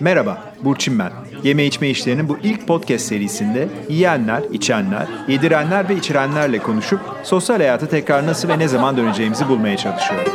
Merhaba, Burçin ben. Yeme içme işlerinin bu ilk podcast serisinde yiyenler, içenler, yedirenler ve içirenlerle konuşup sosyal hayata tekrar nasıl ve ne zaman döneceğimizi bulmaya çalışıyorum.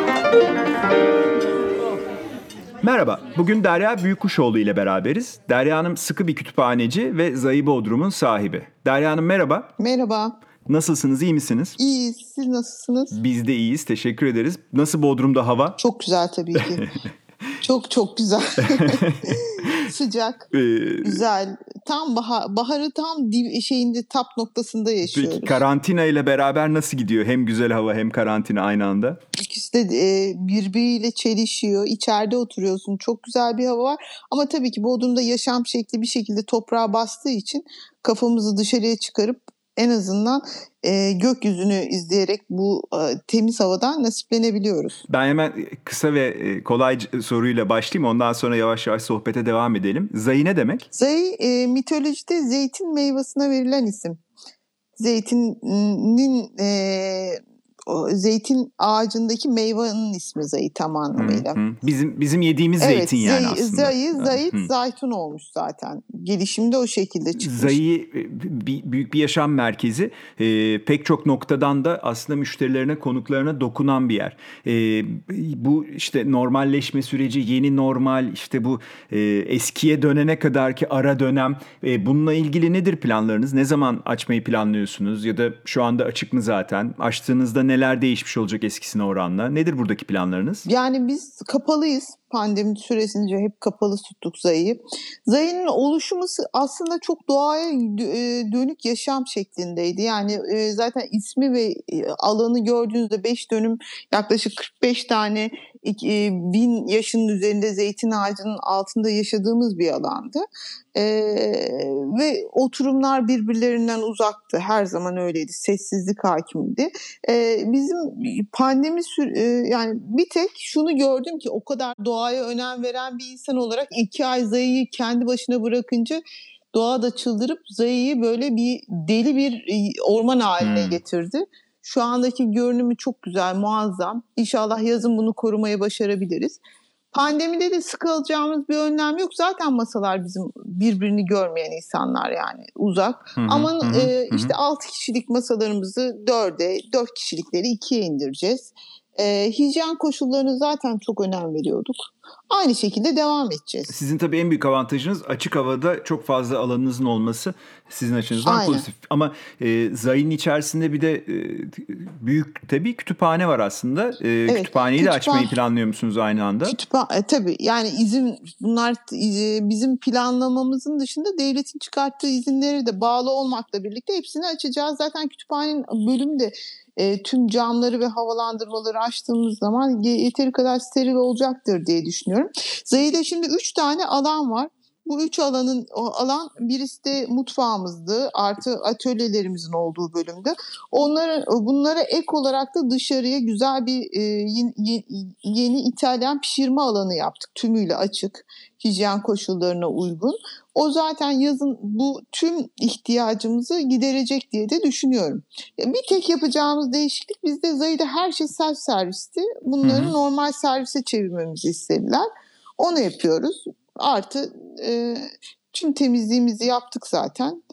Merhaba, bugün Derya Büyükkuşoğlu ile beraberiz. Derya Hanım sıkı bir kütüphaneci ve Zayı Bodrum'un sahibi. Derya Hanım merhaba. Merhaba. Nasılsınız, iyi misiniz? İyiyiz. Siz nasılsınız? Biz de iyiyiz, teşekkür ederiz. Nasıl Bodrum'da hava? Çok güzel tabii ki. çok çok güzel. Sıcak, Ee, güzel. Tam bahar, baharı tam dip, şeyinde tap noktasında yaşıyoruz. Peki karantina ile beraber nasıl gidiyor? Hem güzel hava hem karantina aynı anda. İkisi de e, birbiriyle çelişiyor. İçeride oturuyorsun. Çok güzel bir hava var. Ama tabii ki Bodrum'da yaşam şekli bir şekilde toprağa bastığı için kafamızı dışarıya çıkarıp en azından e, gökyüzünü izleyerek bu e, temiz havadan nasiplenebiliyoruz. Ben hemen kısa ve kolay soruyla başlayayım. Ondan sonra yavaş yavaş sohbete devam edelim. Zayi ne demek? Zey e, mitolojide zeytin meyvasına verilen isim. Zeytinin e, o zeytin ağacındaki meyvanın ismi zayı tam anlamıyla. Hı hı. Bizim bizim yediğimiz Evet, zeytin yani zey- aslında. Zayı, zayit, Hı. zaytun olmuş zaten. Gelişimde o şekilde çıkmış. Zayı e, büyük bir yaşam merkezi. E, pek çok noktadan da aslında müşterilerine, konuklarına dokunan bir yer. E, bu işte normalleşme süreci, yeni normal, işte bu e, eskiye dönene kadarki ara dönem. E, bununla ilgili nedir planlarınız? Ne zaman açmayı planlıyorsunuz? Ya da şu anda açık mı zaten? Açtığınızda neler değişmiş olacak eskisine oranla? Nedir buradaki planlarınız? Yani biz kapalıyız. Pandemi süresince hep kapalı tuttuk Zayı'yı. Zayı'nın oluşumu aslında çok doğaya e, dönük yaşam şeklindeydi. Yani e, zaten ismi ve e, alanı gördüğünüzde 5 dönüm yaklaşık 45 tane bin yaşının üzerinde zeytin ağacının altında yaşadığımız bir alandı. Ee, ve oturumlar birbirlerinden uzaktı. Her zaman öyleydi. Sessizlik hakimdi. Ee, bizim pandemi e, yani bir tek şunu gördüm ki o kadar doğaya önem veren bir insan olarak iki ay Zayı'yı kendi başına bırakınca doğada çıldırıp Zayı'yı böyle bir deli bir e, orman haline Hmm. getirdi. Şu andaki görünümü çok güzel, muazzam. İnşallah yazın bunu korumaya başarabiliriz. Pandemide de sıkılacağımız bir önlem yok. Zaten masalar bizim birbirini görmeyen insanlar yani uzak. Hı hı, Ama hı e, hı hı. işte 6 kişilik masalarımızı 4'e, 4 kişilikleri 2'ye indireceğiz. E, hijyen koşullarını zaten çok önem veriyorduk. Aynı şekilde devam edeceğiz. Sizin tabii en büyük avantajınız açık havada çok fazla alanınızın olması sizin açınızdan Aynen. pozitif. Ama e, Zayın içerisinde bir de e, büyük tabii kütüphane var aslında. E, kütüphaneyi de kütüphane- açmayı planlıyor musunuz aynı anda? Kütüphane e, tabii yani izin bunlar e, bizim planlamamızın dışında devletin çıkarttığı izinleri de bağlı olmakla birlikte hepsini açacağız. Zaten kütüphanenin bölümü de e, tüm camları ve havalandırmaları açtığımız zaman ye- yeteri kadar steril olacaktır diye düşünüyorum. Zayı'da şimdi üç tane alan var. Bu üç alanın o alan birisi de mutfağımızdı artı atölyelerimizin olduğu bölümde. Onlara bunlara ek olarak da dışarıya güzel bir e, yeni, yeni, İtalyan pişirme alanı yaptık. Tümüyle açık, hijyen koşullarına uygun. O zaten yazın bu tüm ihtiyacımızı giderecek diye de düşünüyorum. Bir tek yapacağımız değişiklik bizde Zayı'da her şey self servisti. Bunları Hı hı. normal servise çevirmemizi istediler. Onu yapıyoruz. Artı e, tüm temizliğimizi yaptık zaten.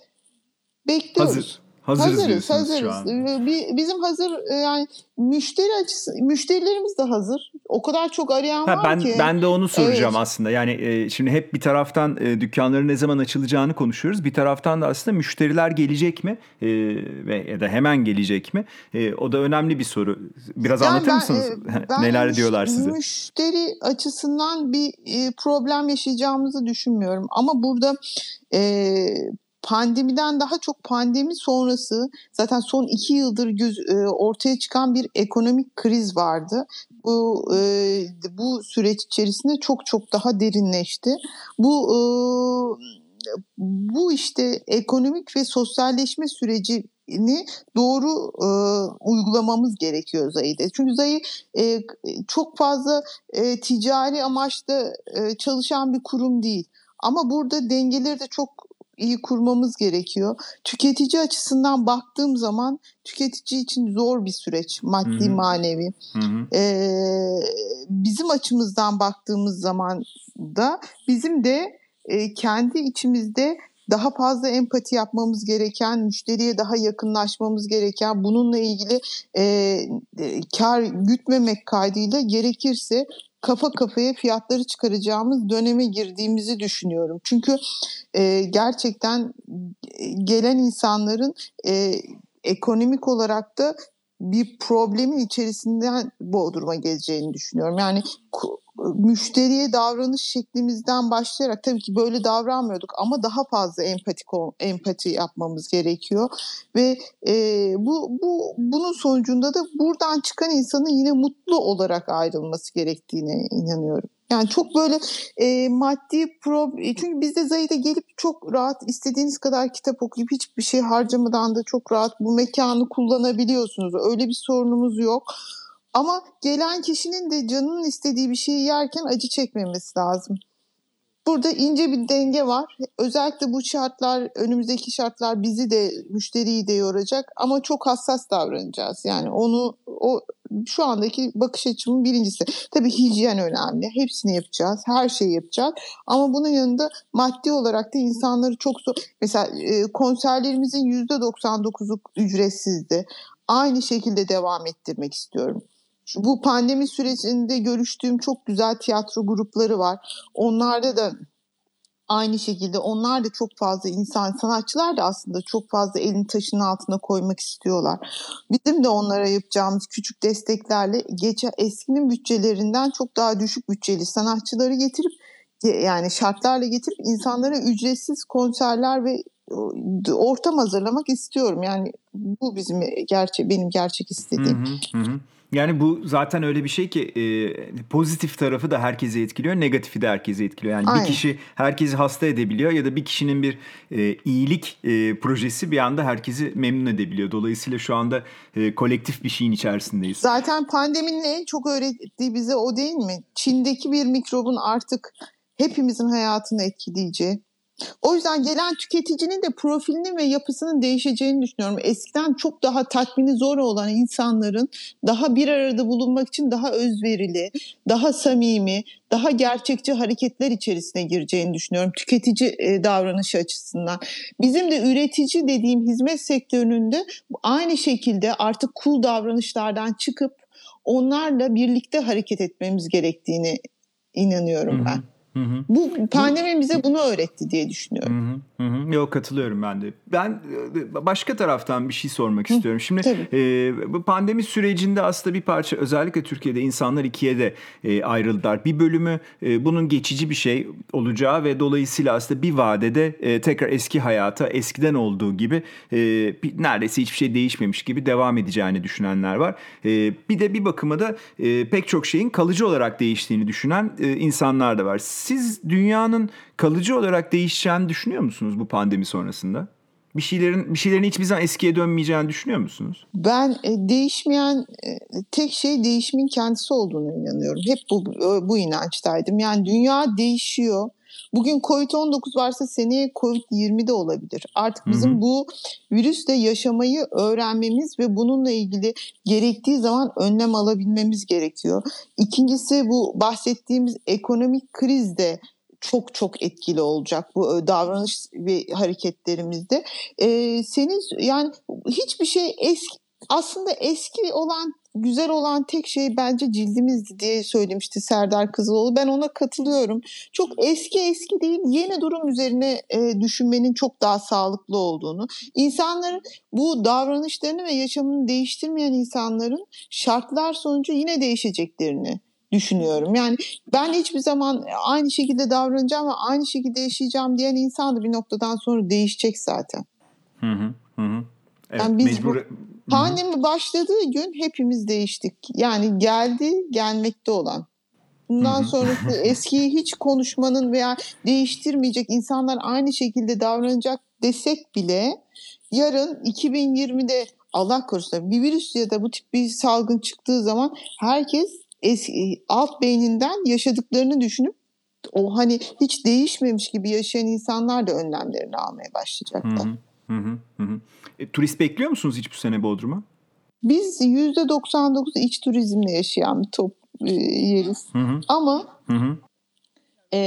Bekliyoruz. Hazır. Hazırız Hazırız, hazırız. Ee, bi- Bizim hazır e, yani müşteri açısı, müşterilerimiz de hazır. O kadar çok arayan Ha, var ben ki. ben de onu soracağım Evet. aslında. Yani e, şimdi hep bir taraftan e, dükkanların ne zaman açılacağını konuşuyoruz. Bir taraftan da aslında müşteriler gelecek mi? E, ve ya da hemen gelecek mi? E, o da önemli bir soru. Biraz Yani anlatır ben, mısınız? e, ben Neler diyorlar size? Müşteri açısından bir e, problem yaşayacağımızı düşünmüyorum. Ama burada e, pandemiden daha çok pandemi sonrası zaten son iki yıldır göz, e, ortaya çıkan bir ekonomik kriz vardı. Bu e, bu süreç içerisinde çok çok daha derinleşti. Bu e, bu işte ekonomik ve sosyalleşme süreci doğru e, uygulamamız gerekiyor Zayı'da. Çünkü Zayı e, çok fazla e, ticari amaçlı e, çalışan bir kurum değil. Ama burada dengeleri de çok iyi kurmamız gerekiyor. Tüketici açısından baktığım zaman tüketici için zor bir süreç maddi Hı hı. manevi. Hı hı. Ee, bizim açımızdan baktığımız zaman da bizim de e, kendi içimizde daha fazla empati yapmamız gereken, müşteriye daha yakınlaşmamız gereken, bununla ilgili e, e, kar gütmemek kaydıyla gerekirse kafa kafaya fiyatları çıkaracağımız döneme girdiğimizi düşünüyorum. Çünkü e, gerçekten e, gelen insanların e, ekonomik olarak da bir problemin içerisinden Bodrum'a geleceğini düşünüyorum. Yani müşteriye davranış şeklimizden başlayarak tabii ki böyle davranmıyorduk ama daha fazla empatik empati yapmamız gerekiyor ve e, bu bu bunun sonucunda da buradan çıkan insanın yine mutlu olarak ayrılması gerektiğine inanıyorum. Yani çok böyle e, maddi problem çünkü bizde Zahide gelip çok rahat istediğiniz kadar kitap okuyup hiçbir şey harcamadan da çok rahat bu mekanı kullanabiliyorsunuz. Öyle bir sorunumuz yok. Ama gelen kişinin de canının istediği bir şeyi yerken acı çekmemesi lazım. Burada ince bir denge var. Özellikle bu şartlar, önümüzdeki şartlar bizi de, müşteriyi de yoracak ama çok hassas davranacağız. Yani onu o şu andaki bakış açımın birincisi. Tabii hijyen önemli. Hepsini yapacağız. Her şeyi yapacağız. Ama bunun yanında maddi olarak da insanları çok zor. Mesela e, konserlerimizin %99'u ücretsizdi. Aynı şekilde devam ettirmek istiyorum. Bu pandemi sürecinde görüştüğüm çok güzel tiyatro grupları var. Onlarda da aynı şekilde onlar da çok fazla insan sanatçılar da aslında çok fazla elini taşın altına koymak istiyorlar. Bizim de onlara yapacağımız küçük desteklerle geçe eskinin bütçelerinden çok daha düşük bütçeli sanatçıları getirip yani şartlarla getirip insanlara ücretsiz konserler ve ortam hazırlamak istiyorum. Yani bu bizim gerçek benim gerçek istediğim. hı, hı hı. Yani bu zaten öyle bir şey ki e, pozitif tarafı da herkesi etkiliyor, negatifi de herkesi etkiliyor. Yani bir Aynen. kişi herkesi hasta edebiliyor ya da bir kişinin bir e, iyilik e, projesi bir anda herkesi memnun edebiliyor. Dolayısıyla şu anda e, kolektif bir şeyin içerisindeyiz. Zaten pandeminin en çok öğrettiği bize o değil mi? Çin'deki bir mikrobun artık hepimizin hayatını etkileyeceği. O yüzden gelen tüketicinin de profilinin ve yapısının değişeceğini düşünüyorum. Eskiden çok daha tatmini zor olan insanların daha bir arada bulunmak için daha özverili, daha samimi, daha gerçekçi hareketler içerisine gireceğini düşünüyorum tüketici e, davranışı açısından. Bizim de üretici dediğim hizmet sektöründe aynı şekilde artık cool davranışlardan çıkıp onlarla birlikte hareket etmemiz gerektiğini inanıyorum Hı ben. Hı, hı. Bu pandemi bize bunu öğretti diye düşünüyorum. Hı hı, hı hı. Yok katılıyorum ben de. Ben e, başka taraftan bir şey sormak istiyorum. Şimdi tabii. e, bu pandemi sürecinde aslında bir parça özellikle Türkiye'de insanlar ikiye de e, ayrıldılar. Bir bölümü e, bunun geçici bir şey olacağı ve dolayısıyla aslında bir vadede e, tekrar eski hayata eskiden olduğu gibi e, bir, neredeyse hiçbir şey değişmemiş gibi devam edeceğini düşünenler var. E, bir de bir bakıma da e, pek çok şeyin kalıcı olarak değiştiğini düşünen e, insanlar da var. Siz dünyanın kalıcı olarak değişeceğini düşünüyor musunuz bu pandemi sonrasında? Bir şeylerin bir şeylerin hiçbir zaman eskiye dönmeyeceğini düşünüyor musunuz? Ben e, değişmeyen e, tek şey değişimin kendisi olduğunu inanıyorum. Hep bu bu inançtaydım. Yani dünya değişiyor. Bugün Covid-19 varsa seneye Covid-20 de olabilir. Artık bizim Hı hı. bu virüsle yaşamayı öğrenmemiz ve bununla ilgili gerektiği zaman önlem alabilmemiz gerekiyor. İkincisi bu bahsettiğimiz ekonomik kriz de çok çok etkili olacak bu e, davranış ve hareketlerimizde. Ee, senin yani hiçbir şey eski aslında eski olan güzel olan tek şey bence cildimizdi diye söylemişti Serdar Kızıloğlu. Ben ona katılıyorum. Çok eski eski değil yeni durum üzerine e, düşünmenin çok daha sağlıklı olduğunu. İnsanların bu davranışlarını ve yaşamını değiştirmeyen insanların şartlar sonucu yine değişeceklerini düşünüyorum. Yani ben hiçbir zaman aynı şekilde davranacağım ve aynı şekilde yaşayacağım diyen insan da bir noktadan sonra değişecek zaten. Hı hı. Hı. Evet, Yani biz mecbur. bu- Pandemi başladığı gün hepimiz değiştik. Yani geldi gelmekte olan. Bundan sonrası eskiyi hiç konuşmanın veya değiştirmeyecek insanlar aynı şekilde davranacak desek bile yarın 2020'de Allah korusun bir virüs ya da bu tip bir salgın çıktığı zaman herkes eski, alt beyninden yaşadıklarını düşünüp o hani hiç değişmemiş gibi yaşayan insanlar da önlemlerini almaya başlayacaklar. Hı hı, hı hı. E, turist bekliyor musunuz hiç bu sene Bodrum'a? Biz %99 iç turizmle yaşayan bir top e, yeriz. Hı hı. Ama hı hı. E,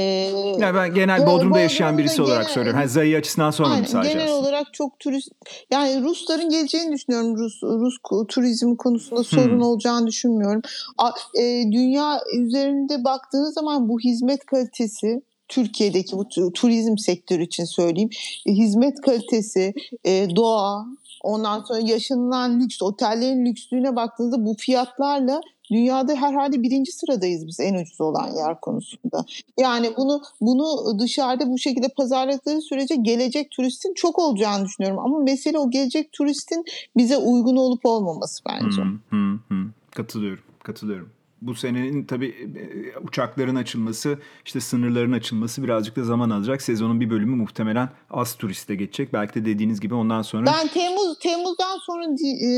yani ben genel Bodrum'da yaşayan birisi genel, olarak söylüyorum. Yani Zayi açısından sormadım aynen, sadece. Genel aslında. olarak çok turist yani Rusların geleceğini düşünüyorum. Rus Rus turizm konusunda sorun hmm. olacağını düşünmüyorum. A, e, dünya üzerinde baktığınız zaman bu hizmet kalitesi Türkiye'deki bu turizm sektörü için söyleyeyim. E, hizmet kalitesi, e, doğa, ondan sonra yaşanılan lüks, otellerin lükslüğüne baktığınızda bu fiyatlarla dünyada herhalde birinci sıradayız biz en ucuz olan yer konusunda. Yani bunu bunu dışarıda bu şekilde pazarladıkları sürece gelecek turistin çok olacağını düşünüyorum. Ama mesele o gelecek turistin bize uygun olup olmaması bence. Hmm, hmm, hmm. Katılıyorum, katılıyorum bu senenin tabii e, uçakların açılması, işte sınırların açılması birazcık da zaman alacak. Sezonun bir bölümü muhtemelen az turiste geçecek. Belki de dediğiniz gibi ondan sonra... Ben Temmuz Temmuz'dan sonra e,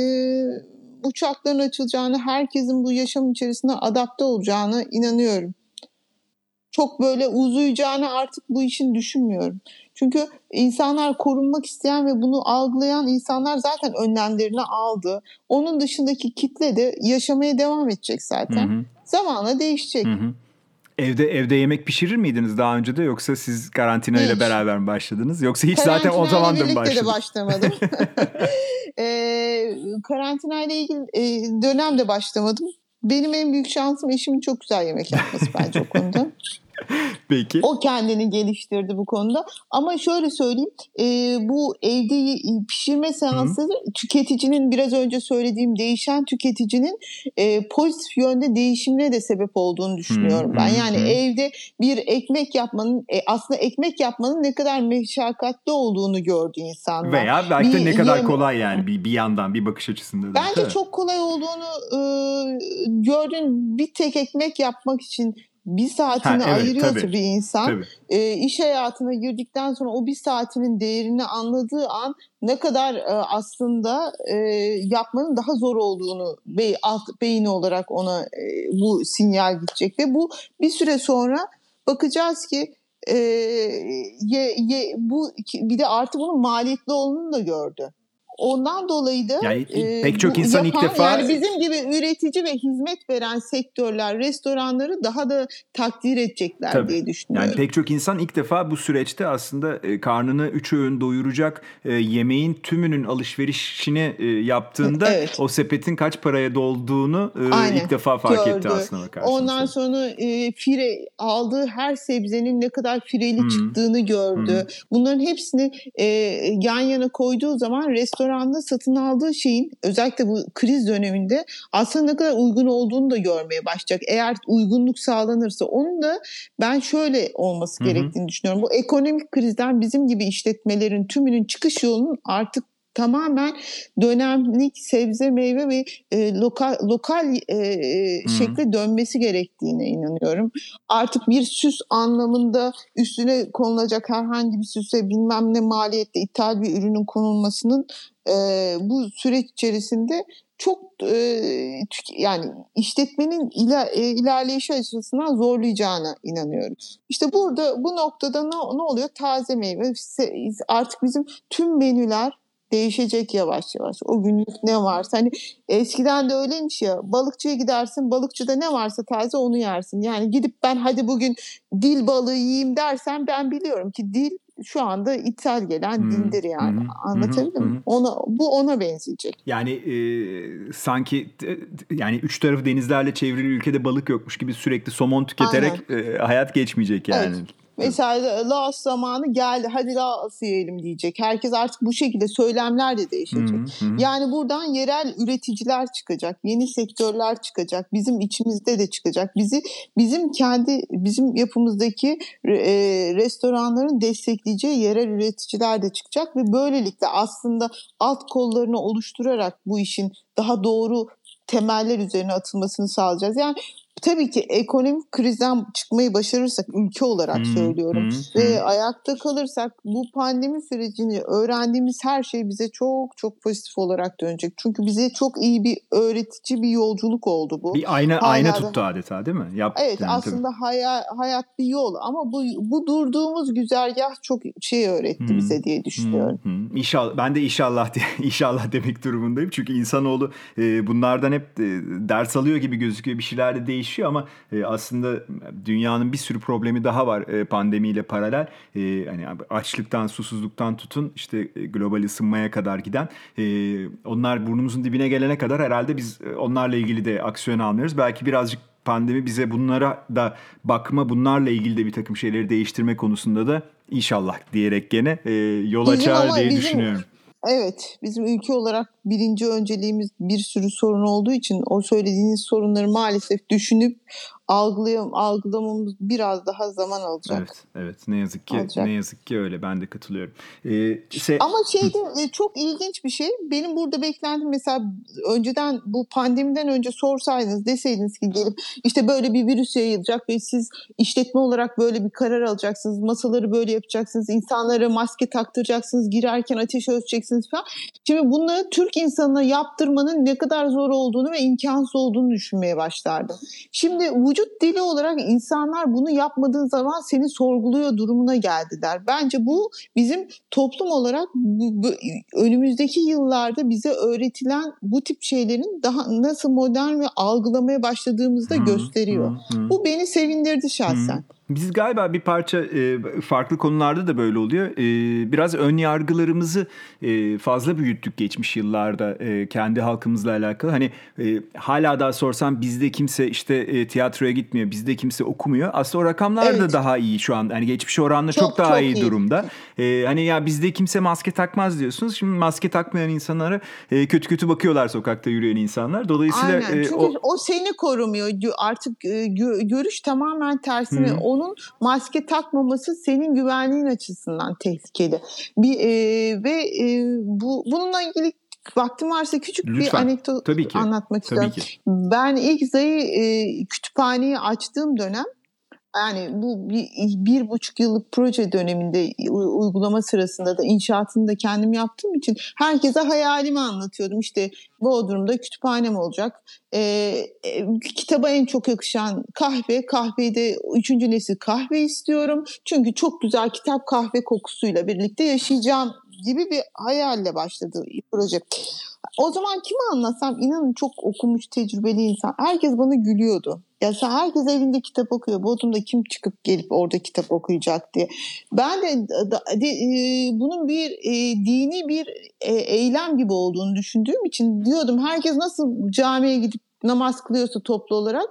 uçakların açılacağını, herkesin bu yaşam içerisinde adapte olacağını inanıyorum. Çok böyle uzayacağını artık bu işin düşünmüyorum. Çünkü insanlar korunmak isteyen ve bunu algılayan insanlar zaten önlemlerini aldı. Onun dışındaki kitle de yaşamaya devam edecek zaten. Hı hı. Zamanla değişecek. Hı hı. Evde evde yemek pişirir miydiniz daha önce de yoksa siz karantina ile beraber mi başladınız? Yoksa hiç zaten o zaman da mı başladınız? de başlamadım. e, karantina ile ilgili e, dönemde başlamadım. Benim en büyük şansım eşimin çok güzel yemek yapması bence o konuda. Peki. O kendini geliştirdi bu konuda. Ama şöyle söyleyeyim. E, bu evde pişirme seansları Hı. tüketicinin biraz önce söylediğim değişen tüketicinin e, pozitif yönde değişimine de sebep olduğunu düşünüyorum Hı. ben. Yani Hı. evde bir ekmek yapmanın e, aslında ekmek yapmanın ne kadar meşakkatli olduğunu gördü insanlar. Veya belki de bir, ne kadar yem... kolay yani bir, bir yandan bir bakış açısında. Da. Bence çok kolay olduğunu e, gördün. Bir tek ekmek yapmak için bir saatini ha, evet, ayırıyorsa tabii, bir insan E, iş hayatına girdikten sonra o bir saatinin değerini anladığı an ne kadar e, aslında e, yapmanın daha zor olduğunu bey, alt beyni olarak ona e, bu sinyal gidecek ve bu bir süre sonra bakacağız ki e, ye, ye, bu bir de artı bunun maliyetli olduğunu da gördü. Ondan dolayı da yani, e, pek çok insan yapan, ilk defa yani bizim gibi üretici ve hizmet veren sektörler, restoranları daha da takdir edecekler Tabii. diye düşünüyorum. Yani pek çok insan ilk defa bu süreçte aslında e, karnını üç öğün doyuracak e, yemeğin tümünün alışverişini e, yaptığında evet. o sepetin kaç paraya dolduğunu Aynen. ilk defa fark Gördü. etti aslında bakarsanız. Ondan sonra e, fire aldığı her sebzenin ne kadar fireli hmm. çıktığını gördü. Hmm. Bunların hepsini e, yan yana koyduğu zaman restoran restoranda satın aldığı şeyin özellikle bu kriz döneminde aslında ne kadar uygun olduğunu da görmeye başlayacak. Eğer uygunluk sağlanırsa onun da ben şöyle olması gerektiğini hı hı. düşünüyorum. Bu ekonomik krizden bizim gibi işletmelerin tümünün çıkış yolunun artık tamamen dönemlik sebze meyve ve e, lokal lokal e, e, şekle dönmesi gerektiğine inanıyorum. Artık bir süs anlamında üstüne konulacak herhangi bir süse bilmem ne maliyette ithal bir ürünün konulmasının e, bu süreç içerisinde çok e, yani işletmenin ila, e, ilerleyişi açısından zorlayacağına inanıyoruz. İşte burada bu noktada ne, ne oluyor? Taze meyve artık bizim tüm menüler değişecek yavaş yavaş. O günlük ne varsa hani eskiden de öyleymiş ya balıkçıya gidersin balıkçıda ne varsa taze onu yersin. Yani gidip ben hadi bugün dil balığı yiyeyim dersen ben biliyorum ki dil şu anda ithal gelen hmm. dildir yani. Hmm. Anlatabildim hmm. mi? Ona bu ona benzeyecek. Yani e, sanki e, yani üç tarafı denizlerle çevrili ülkede balık yokmuş gibi sürekli somon tüketerek e, hayat geçmeyecek yani. Evet. Mesela Laos zamanı geldi hadi Laos yiyelim diyecek. Herkes artık bu şekilde söylemler de değişecek. Hı hı. Yani buradan yerel üreticiler çıkacak, yeni sektörler çıkacak, bizim içimizde de çıkacak. Bizi bizim kendi bizim yapımızdaki e, restoranların destekleyeceği yerel üreticiler de çıkacak ve böylelikle aslında alt kollarını oluşturarak bu işin daha doğru temeller üzerine atılmasını sağlayacağız. Yani tabii ki ekonomik krizden çıkmayı başarırsak ülke olarak hmm, söylüyorum hmm, ve hmm. ayakta kalırsak bu pandemi sürecini öğrendiğimiz her şey bize çok çok pozitif olarak dönecek. Çünkü bize çok iyi bir öğretici bir yolculuk oldu bu. Bir ayna Hala ayna tuttu adeta değil mi? Yap, evet yani, aslında hayat, hayat bir yol ama bu bu durduğumuz güzergah çok şey öğretti hmm, bize diye düşünüyorum. Hmm, hmm. İnşallah ben de inşallah diye, inşallah demek durumundayım. Çünkü insanoğlu e, bunlardan hep e, ders alıyor gibi gözüküyor. Bir şeyler de değişiyor ama e, aslında dünyanın bir sürü problemi daha var e, pandemiyle paralel. E, hani açlıktan, susuzluktan tutun işte e, global ısınmaya kadar giden. E, onlar burnumuzun dibine gelene kadar herhalde biz e, onlarla ilgili de aksiyon almıyoruz. Belki birazcık pandemi bize bunlara da bakma, bunlarla ilgili de bir takım şeyleri değiştirme konusunda da inşallah diyerek gene e, yol açar diye bizim, düşünüyorum. Evet, bizim ülke olarak birinci önceliğimiz bir sürü sorun olduğu için o söylediğiniz sorunları maalesef düşünüp algılayam algılamamız biraz daha zaman alacak. Evet, evet. Ne yazık ki alacak. ne yazık ki öyle. Ben de katılıyorum. Ee, şey... Ama şeyde e, çok ilginç bir şey. Benim burada beklentim mesela önceden bu pandemiden önce sorsaydınız deseydiniz ki gelip işte böyle bir virüs yayılacak ve siz işletme olarak böyle bir karar alacaksınız. Masaları böyle yapacaksınız. insanlara maske taktıracaksınız. Girerken ateş ölçeceksiniz falan. Şimdi bunları Türk insanına yaptırmanın ne kadar zor olduğunu ve imkansız olduğunu düşünmeye başlardım. Şimdi vücut dili olarak insanlar bunu yapmadığı zaman seni sorguluyor durumuna geldiler. Bence bu bizim toplum olarak önümüzdeki yıllarda bize öğretilen bu tip şeylerin daha nasıl modern ve algılamaya başladığımızda gösteriyor. Hı, hı. Bu beni sevindirdi şahsen. Hı. Biz galiba bir parça e, farklı konularda da böyle oluyor. E, biraz ön yargılarımızı e, fazla büyüttük geçmiş yıllarda e, kendi halkımızla alakalı. Hani e, hala daha sorsam bizde kimse işte e, tiyatroya gitmiyor, bizde kimse okumuyor. Aslında o rakamlar evet. da daha iyi şu an. Hani geçmiş oranla çok, çok daha çok iyi, iyi durumda. E, hani ya bizde kimse maske takmaz diyorsunuz. Şimdi maske takmayan insanlara e, kötü kötü bakıyorlar sokakta yürüyen insanlar. Dolayısıyla Aynen. E, Çünkü o, o seni korumuyor. Artık e, görüş tamamen tersine. Hı onun maske takmaması senin güvenliğin açısından tehlikeli. Bir e, ve e, bu bununla ilgili vaktim varsa küçük Lütfen. bir anekdot Tabii ki. anlatmak Tabii istiyorum. Ki. Ben ilk Zayı e, kütüphaneyi açtığım dönem yani bu bir, bir buçuk yıllık proje döneminde uygulama sırasında da inşaatını da kendim yaptığım için herkese hayalimi anlatıyordum. İşte Bodrum'da kütüphanem olacak. Ee, e, kitaba en çok yakışan kahve. Kahveyi de üçüncü nesil kahve istiyorum. Çünkü çok güzel kitap kahve kokusuyla birlikte yaşayacağım gibi bir hayalle başladı proje. O zaman kime anlatsam inanın çok okumuş tecrübeli insan. Herkes bana gülüyordu. Ya sen herkes evinde kitap okuyor. Bodrum'da kim çıkıp gelip orada kitap okuyacak diye. Ben de, de, de e, bunun bir e, dini bir e, eylem gibi olduğunu düşündüğüm için diyordum herkes nasıl camiye gidip namaz kılıyorsa toplu olarak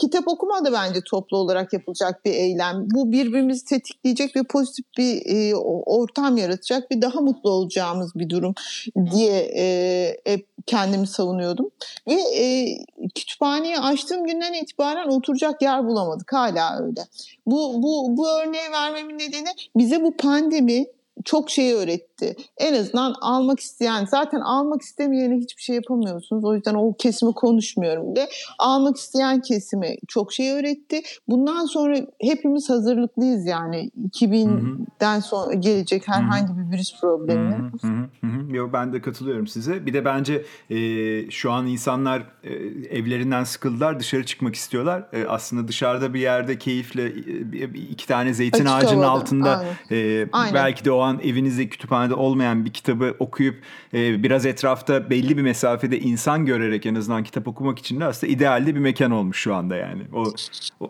kitap okuma da bence toplu olarak yapılacak bir eylem. Bu birbirimizi tetikleyecek ve pozitif bir e, ortam yaratacak ve daha mutlu olacağımız bir durum diye e, hep kendimi savunuyordum. Ve e, kütüphaneyi açtığım günden itibaren oturacak yer bulamadık hala öyle. Bu, bu, bu örneği vermemin nedeni bize bu pandemi çok şey öğretti. En azından almak isteyen, zaten almak istemeyene hiçbir şey yapamıyorsunuz. O yüzden o kesimi konuşmuyorum bile. Almak isteyen kesimi çok şey öğretti. Bundan sonra hepimiz hazırlıklıyız yani 2000'den sonra gelecek herhangi bir virüs problemine. Hı hı hı. Yo, ben de katılıyorum size. Bir de bence e, şu an insanlar e, evlerinden sıkıldılar, dışarı çıkmak istiyorlar. E, aslında dışarıda bir yerde keyifle e, iki tane zeytin Açık ağacının havada. altında Aynen. E, Aynen. belki de o an evinizde kütüphanede olmayan bir kitabı okuyup e, biraz etrafta belli bir mesafede insan görerek en azından kitap okumak için de aslında idealde bir mekan olmuş şu anda yani. O, o...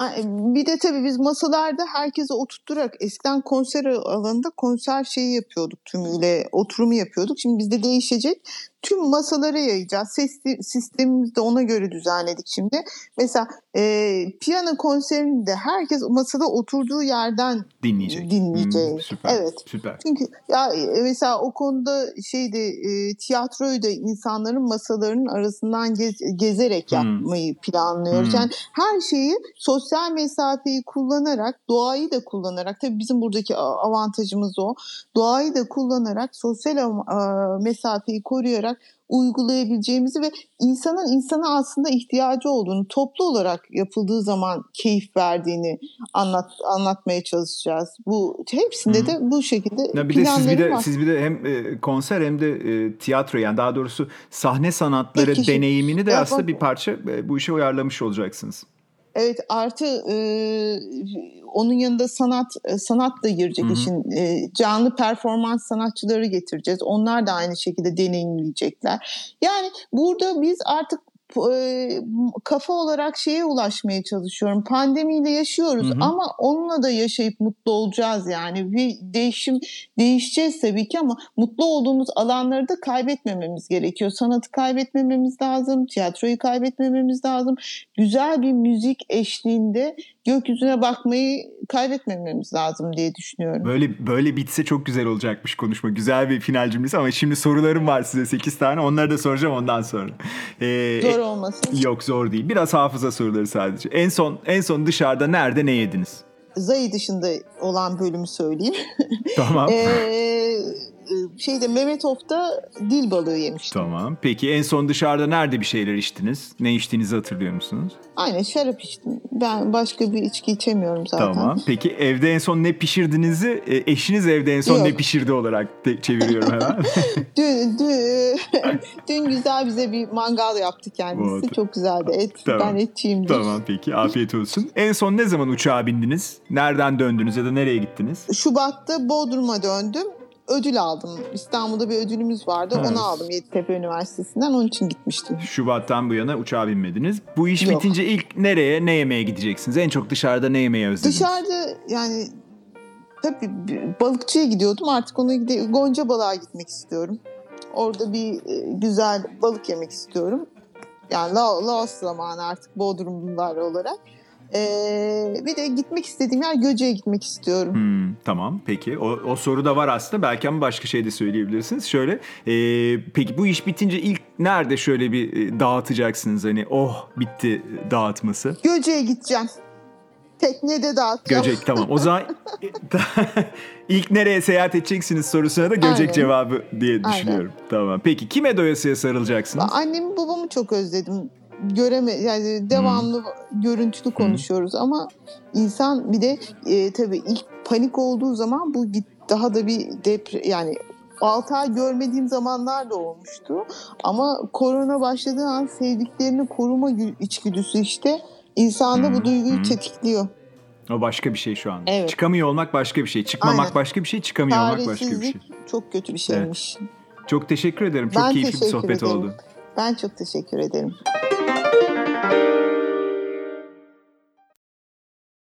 Bir de tabii biz masalarda herkese oturtturarak eskiden konser alanında konser şeyi yapıyorduk tümüyle oturumu yapıyorduk. Şimdi bizde değişecek tüm masalara yayacağız. Ses sistemimizi de ona göre düzenledik şimdi. Mesela e, piyano konserinde herkes masada oturduğu yerden dinleyecek. dinleyecek. Hmm, süper, evet. Süper. Çünkü ya e, mesela o konuda şeyde e, tiyatroyu da insanların masalarının arasından gez, gezerek hmm. yapmayı planlıyoruz. Hmm. Yani her şeyi sosyal mesafeyi kullanarak, doğayı da kullanarak tabii bizim buradaki avantajımız o. Doğayı da kullanarak sosyal mesafeyi koruyarak olarak uygulayabileceğimizi ve insanın insana aslında ihtiyacı olduğunu toplu olarak yapıldığı zaman keyif verdiğini anlat anlatmaya çalışacağız. Bu hepsinde Hı. de bu şekilde Ya bir de siz bir de var. siz bir de hem e, konser hem de e, tiyatro yani daha doğrusu sahne sanatları deneyimini de Ya aslında bak- bir parça e, bu işe uyarlamış olacaksınız. Evet artı e, onun yanında sanat e, sanat da girecek işin E, canlı performans sanatçıları getireceğiz. Onlar da aynı şekilde deneyimleyecekler. Yani burada biz artık e, kafa olarak şeye ulaşmaya çalışıyorum. Pandemiyle yaşıyoruz Hı hı. ama onunla da yaşayıp mutlu olacağız yani. Bir değişim değişeceğiz tabii ki ama mutlu olduğumuz alanları da kaybetmememiz gerekiyor. Sanatı kaybetmememiz lazım, tiyatroyu kaybetmememiz lazım. Güzel bir müzik eşliğinde gökyüzüne bakmayı kaybetmememiz lazım diye düşünüyorum. Böyle böyle bitse çok güzel olacakmış konuşma. Güzel bir final cümlesi ama şimdi sorularım var size 8 tane. Onları da soracağım ondan sonra. Ee, Zor olmasın. Yok zor değil. Biraz hafıza soruları sadece. En son en son dışarıda nerede ne yediniz? Zayı dışında olan bölümü söyleyeyim. Tamam. Ee, şeyde Mehmetof'ta dil balığı yemiştim. Tamam. Peki en son dışarıda nerede bir şeyler içtiniz? Ne içtiğinizi hatırlıyor musunuz? Aynen şarap içtim. Ben başka bir içki içemiyorum zaten. Tamam. Peki evde en son ne pişirdinizi e, eşiniz evde en son Yok. ne pişirdi olarak de- çeviriyorum hemen. Dün, dün, dün güzel bize bir mangal yaptı kendisi. Oldu. Çok güzeldi. Et, Tamam. ben etçiyimdir. tamam peki afiyet olsun. En son ne zaman uçağa bindiniz? Nereden döndünüz ya da nereye gittiniz? Şubat'ta Bodrum'a döndüm. Ödül aldım. İstanbul'da bir ödülümüz vardı. Evet. Onu aldım Yeditepe Üniversitesi'nden. Onun için gitmiştim. Şubat'tan bu yana uçağa binmediniz. Bu iş Yok. bitince ilk nereye ne yemeye gideceksiniz? En çok dışarıda ne yemeyi özlediniz? Dışarıda yani tabii balıkçıya gidiyordum. Artık onu gide Gonca balığa gitmek istiyorum. Orada bir e, güzel balık yemek istiyorum. Yani La- Laos zamanı artık Bodrumlular olarak. Ee, bir de gitmek istediğim yer Göce'ye gitmek istiyorum. Hmm, tamam peki o, o soru da var aslında belki ama başka şey de söyleyebilirsiniz. Şöyle e, peki bu iş bitince ilk nerede şöyle bir e, dağıtacaksınız hani oh bitti dağıtması? Göce'ye gideceğim. Teknede dağıtacağım. Göcek tamam o zaman ilk nereye seyahat edeceksiniz sorusuna da Göcek Aynen. cevabı diye Aynen. düşünüyorum. Tamam peki kime doyasıya sarılacaksınız? Annemi babamı çok özledim. Göreme yani devamlı görüntülü konuşuyoruz ama insan bir de e, tabii ilk panik olduğu zaman bu daha da bir depre yani 6 ay görmediğim zamanlar da olmuştu. Ama korona başladığı an sevdiklerini koruma gü- içgüdüsü işte insanda Hı, bu duyguyu hı. tetikliyor. O başka bir şey şu an. Evet. Çıkamıyor olmak başka bir şey. Çıkmamak Aynen. başka bir şey, çıkamıyor olmak başka bir şey. Çok kötü bir şeymiş. Çok teşekkür ederim. Çok Ben keyifli bir sohbet ederim. oldu. Ben çok teşekkür ederim.